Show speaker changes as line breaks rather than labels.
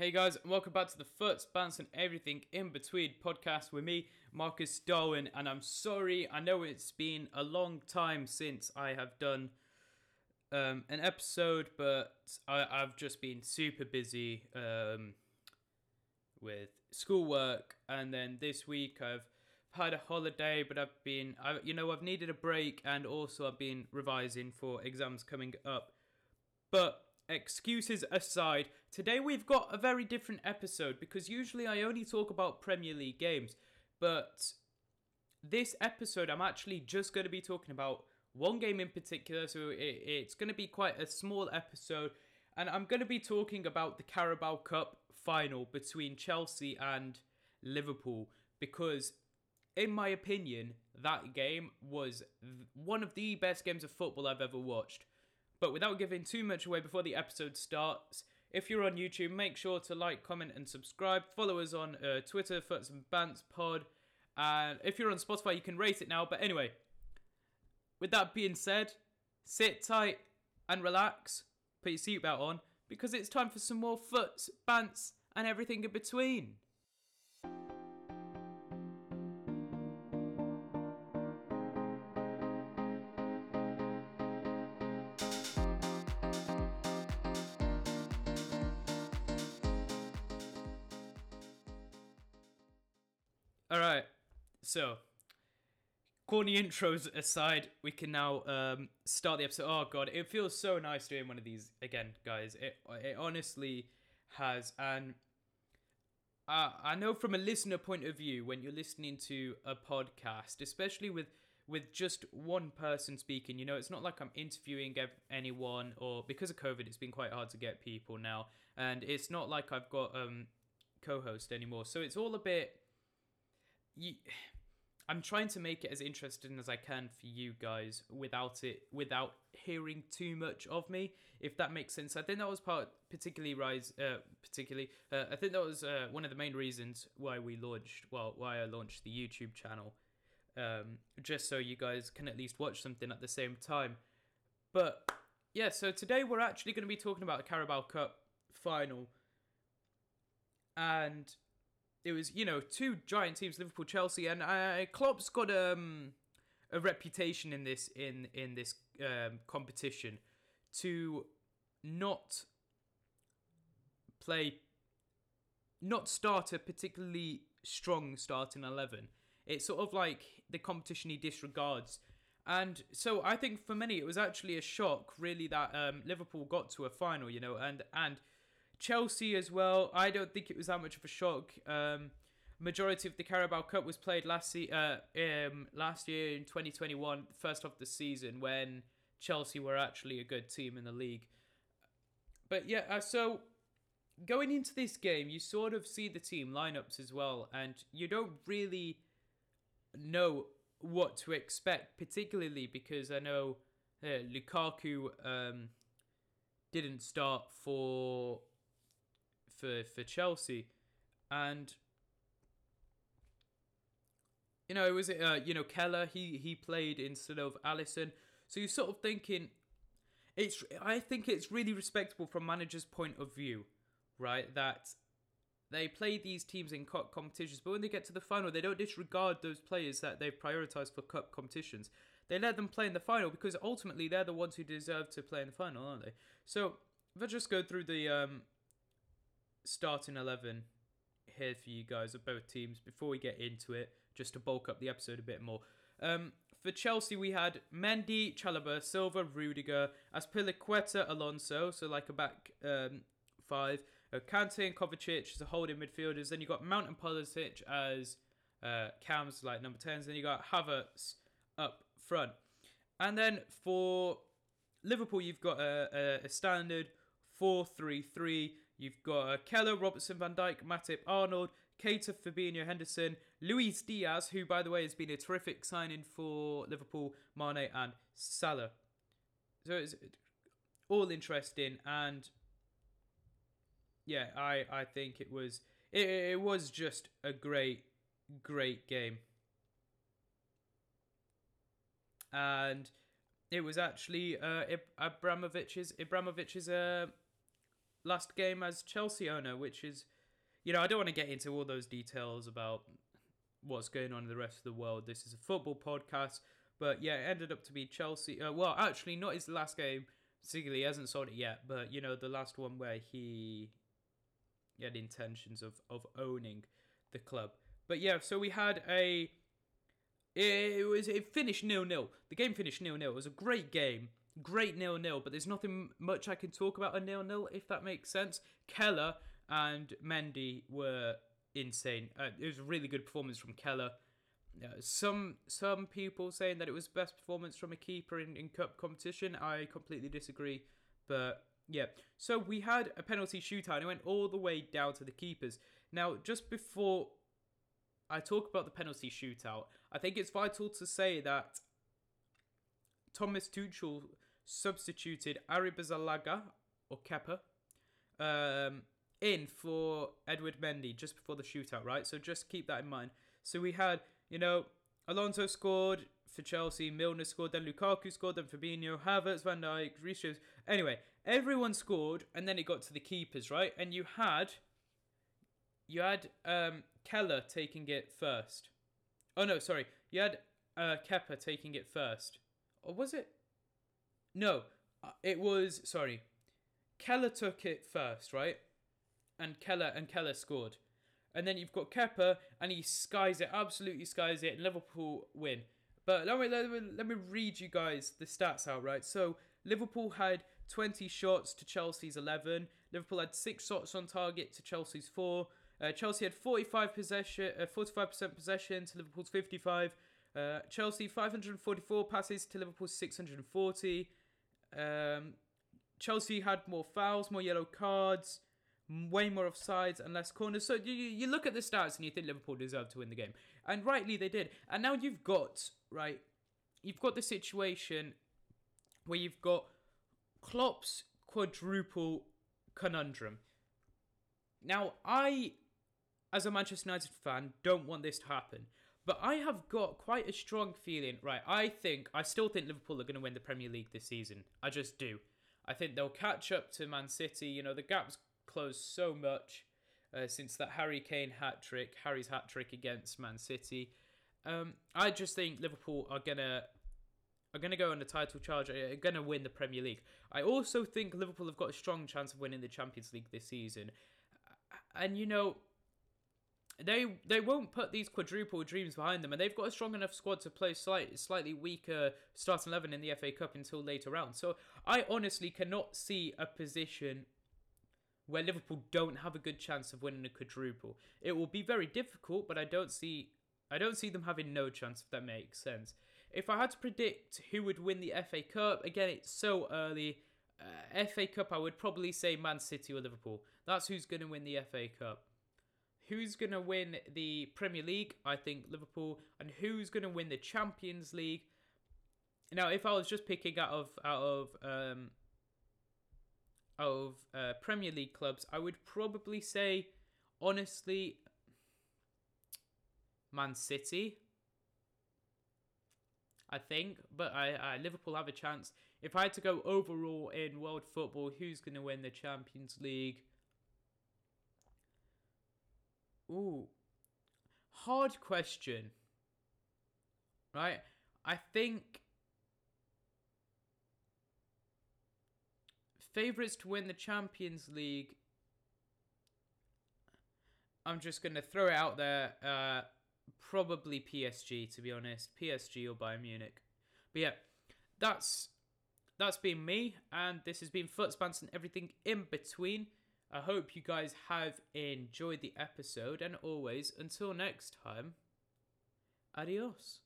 Hey guys, and welcome back to the Foots, Bants, and Everything in Between podcast with me, Marcus Darwin. And I'm sorry, I know it's been a long time since I have done um, an episode, but I, have just been super busy um, with schoolwork. And then this week I've had a holiday, but I've been, I, you know, I've needed a break, and also I've been revising for exams coming up. But excuses aside, today we've got a very different episode because usually I only talk about Premier League games, but this episode I'm actually just going to be talking about one game in particular, so it, it's going to be quite a small episode, and I'm going to be talking about the Carabao Cup final between Chelsea and Liverpool because. In my opinion, that game was one of the best games of football I've ever watched. But without giving too much away before the episode starts, if you're on YouTube, make sure to like, comment, and subscribe. Follow us on uh, Twitter, Foots and Bants Pod. And if you're on Spotify, you can rate it now. But anyway, with that being said, sit tight and relax. Put your seatbelt on because it's time for some more Foots, Bants, and everything in between. All right. So, corny intros aside, we can now um, start the episode. Oh god, it feels so nice doing one of these again, guys. It it honestly has, and I I know from a listener point of view, when you're listening to a podcast, especially with with just one person speaking, you know, it's not like I'm interviewing anyone, or because of COVID, it's been quite hard to get people now, and it's not like I've got um co-host anymore. So it's all a bit you, I'm trying to make it as interesting as I can for you guys without it without hearing too much of me, if that makes sense. I think that was part particularly rise uh, particularly uh, I think that was uh, one of the main reasons why we launched well why I launched the YouTube channel. Um, just so you guys can at least watch something at the same time. But yeah, so today we're actually going to be talking about the Carabao Cup final. And it was you know two giant teams, Liverpool, Chelsea, and uh, Klopp's got um, a reputation in this in in this um, competition to not play, not start a particularly strong starting eleven. It's sort of like the competition he disregards. And so I think for many it was actually a shock, really, that um, Liverpool got to a final, you know, and and Chelsea as well. I don't think it was that much of a shock. Um, majority of the Carabao Cup was played last se- uh, um, last year in 2021, first of the season when Chelsea were actually a good team in the league. But yeah, uh, so going into this game, you sort of see the team lineups as well, and you don't really know what to expect, particularly because I know uh, Lukaku um, didn't start for for for Chelsea, and you know, it was it uh, you know Keller He he played instead of Alisson, So you're sort of thinking, it's I think it's really respectable from manager's point of view, right? That they play these teams in cup competitions, but when they get to the final, they don't disregard those players that they've prioritized for cup competitions. They let them play in the final because ultimately they're the ones who deserve to play in the final, aren't they? So if I just go through the um, starting 11 here for you guys of both teams before we get into it, just to bulk up the episode a bit more. Um, for Chelsea, we had Mendy, Chalobah, Silva, Rudiger, Azpilicueta, Alonso, so like a back um, five. Uh, Kante and Kovacic as a holding midfielders. Then you got Mount and Pulisic as uh, cams, like number 10s. Then you got Havertz up front. And then for Liverpool, you've got a, a, a standard 4 3 3. You've got uh, Kelleher, Robertson, Van Dijk, Matip, Arnold, Keita, Fabinho, Henderson, Luis Diaz, who, by the way, has been a terrific signing for Liverpool, Mane, and Salah. So it's all interesting, and yeah, I, I think it was it, it was just a great great game, and it was actually uh, Abramovich's Abramovich's uh, last game as Chelsea owner, which is, you know, I don't want to get into all those details about what's going on in the rest of the world. This is a football podcast, but yeah, it ended up to be Chelsea. Uh, well, actually, not his last game. Particularly, he hasn't sold it yet, but you know, the last one where he, had intentions of of owning the club. But yeah, so we had a. It was it finished nil nil. The game finished nil nil. It was a great game, great nil nil. But there's nothing much I can talk about a nil nil if that makes sense. Keller and Mendy were insane. Uh, it was a really good performance from Keller. Uh, some some people saying that it was best performance from a keeper in, in cup competition. I completely disagree, but yeah. So we had a penalty shootout and it went all the way down to the keepers. Now, just before I talk about the penalty shootout, I think it's vital to say that Thomas Tuchel substituted Arrizabalaga or Kepa um, in for Edward Mendy just before the shootout, right? So just keep that in mind. So we had, you know, Alonso scored for Chelsea, Milner scored, then Lukaku scored, then Fabinho, Havertz, Van Dijk, Reece James. Anyway, everyone scored, and then it got to the keepers, right? And you had, you had um, Keller taking it first. Oh no, sorry, you had uh, Kepa taking it first, or was it? No, uh, it was sorry. Keller took it first, right? and Keller and Keller scored. And then you've got Kepa and he skies it, absolutely skies it, and Liverpool win. But let me, let me, let me read you guys the stats out, right? So Liverpool had 20 shots to Chelsea's 11. Liverpool had 6 shots on target to Chelsea's 4. Uh, Chelsea had 45 possession, uh, 45% possession to Liverpool's 55. Uh, Chelsea 544 passes to Liverpool's 640. Um, Chelsea had more fouls, more yellow cards way more offsides and less corners. So you, you look at the stats and you think Liverpool deserved to win the game. And rightly they did. And now you've got, right, you've got the situation where you've got Klopp's quadruple conundrum. Now, I, as a Manchester United fan, don't want this to happen. But I have got quite a strong feeling, right? I think, I still think Liverpool are going to win the Premier League this season. I just do. I think they'll catch up to Man City. You know, the gap's closed so much uh, since that Harry Kane hat trick, Harry's hat trick against Man City. Um, I just think Liverpool are gonna are gonna go on the title charge. Are gonna win the Premier League. I also think Liverpool have got a strong chance of winning the Champions League this season. And you know, they they won't put these quadruple dreams behind them, and they've got a strong enough squad to play slight, slightly weaker starting eleven in the FA Cup until later round. So I honestly cannot see a position where Liverpool don't have a good chance of winning a quadruple. It will be very difficult, but I don't see I don't see them having no chance if that makes sense. If I had to predict who would win the FA Cup, again it's so early. Uh, FA Cup, I would probably say Man City or Liverpool. That's who's going to win the FA Cup. Who's going to win the Premier League? I think Liverpool. And who's going to win the Champions League? Now, if I was just picking out of out of um, of uh, Premier League clubs, I would probably say, honestly, Man City. I think, but I, I Liverpool have a chance. If I had to go overall in world football, who's going to win the Champions League? Ooh, hard question. Right, I think Favourites to win the Champions League. I'm just going to throw it out there. Uh, probably PSG, to be honest. PSG or Bayern Munich. But yeah, that's that's been me, and this has been Foots, Bants and everything in between. I hope you guys have enjoyed the episode, and always, until next time, adios.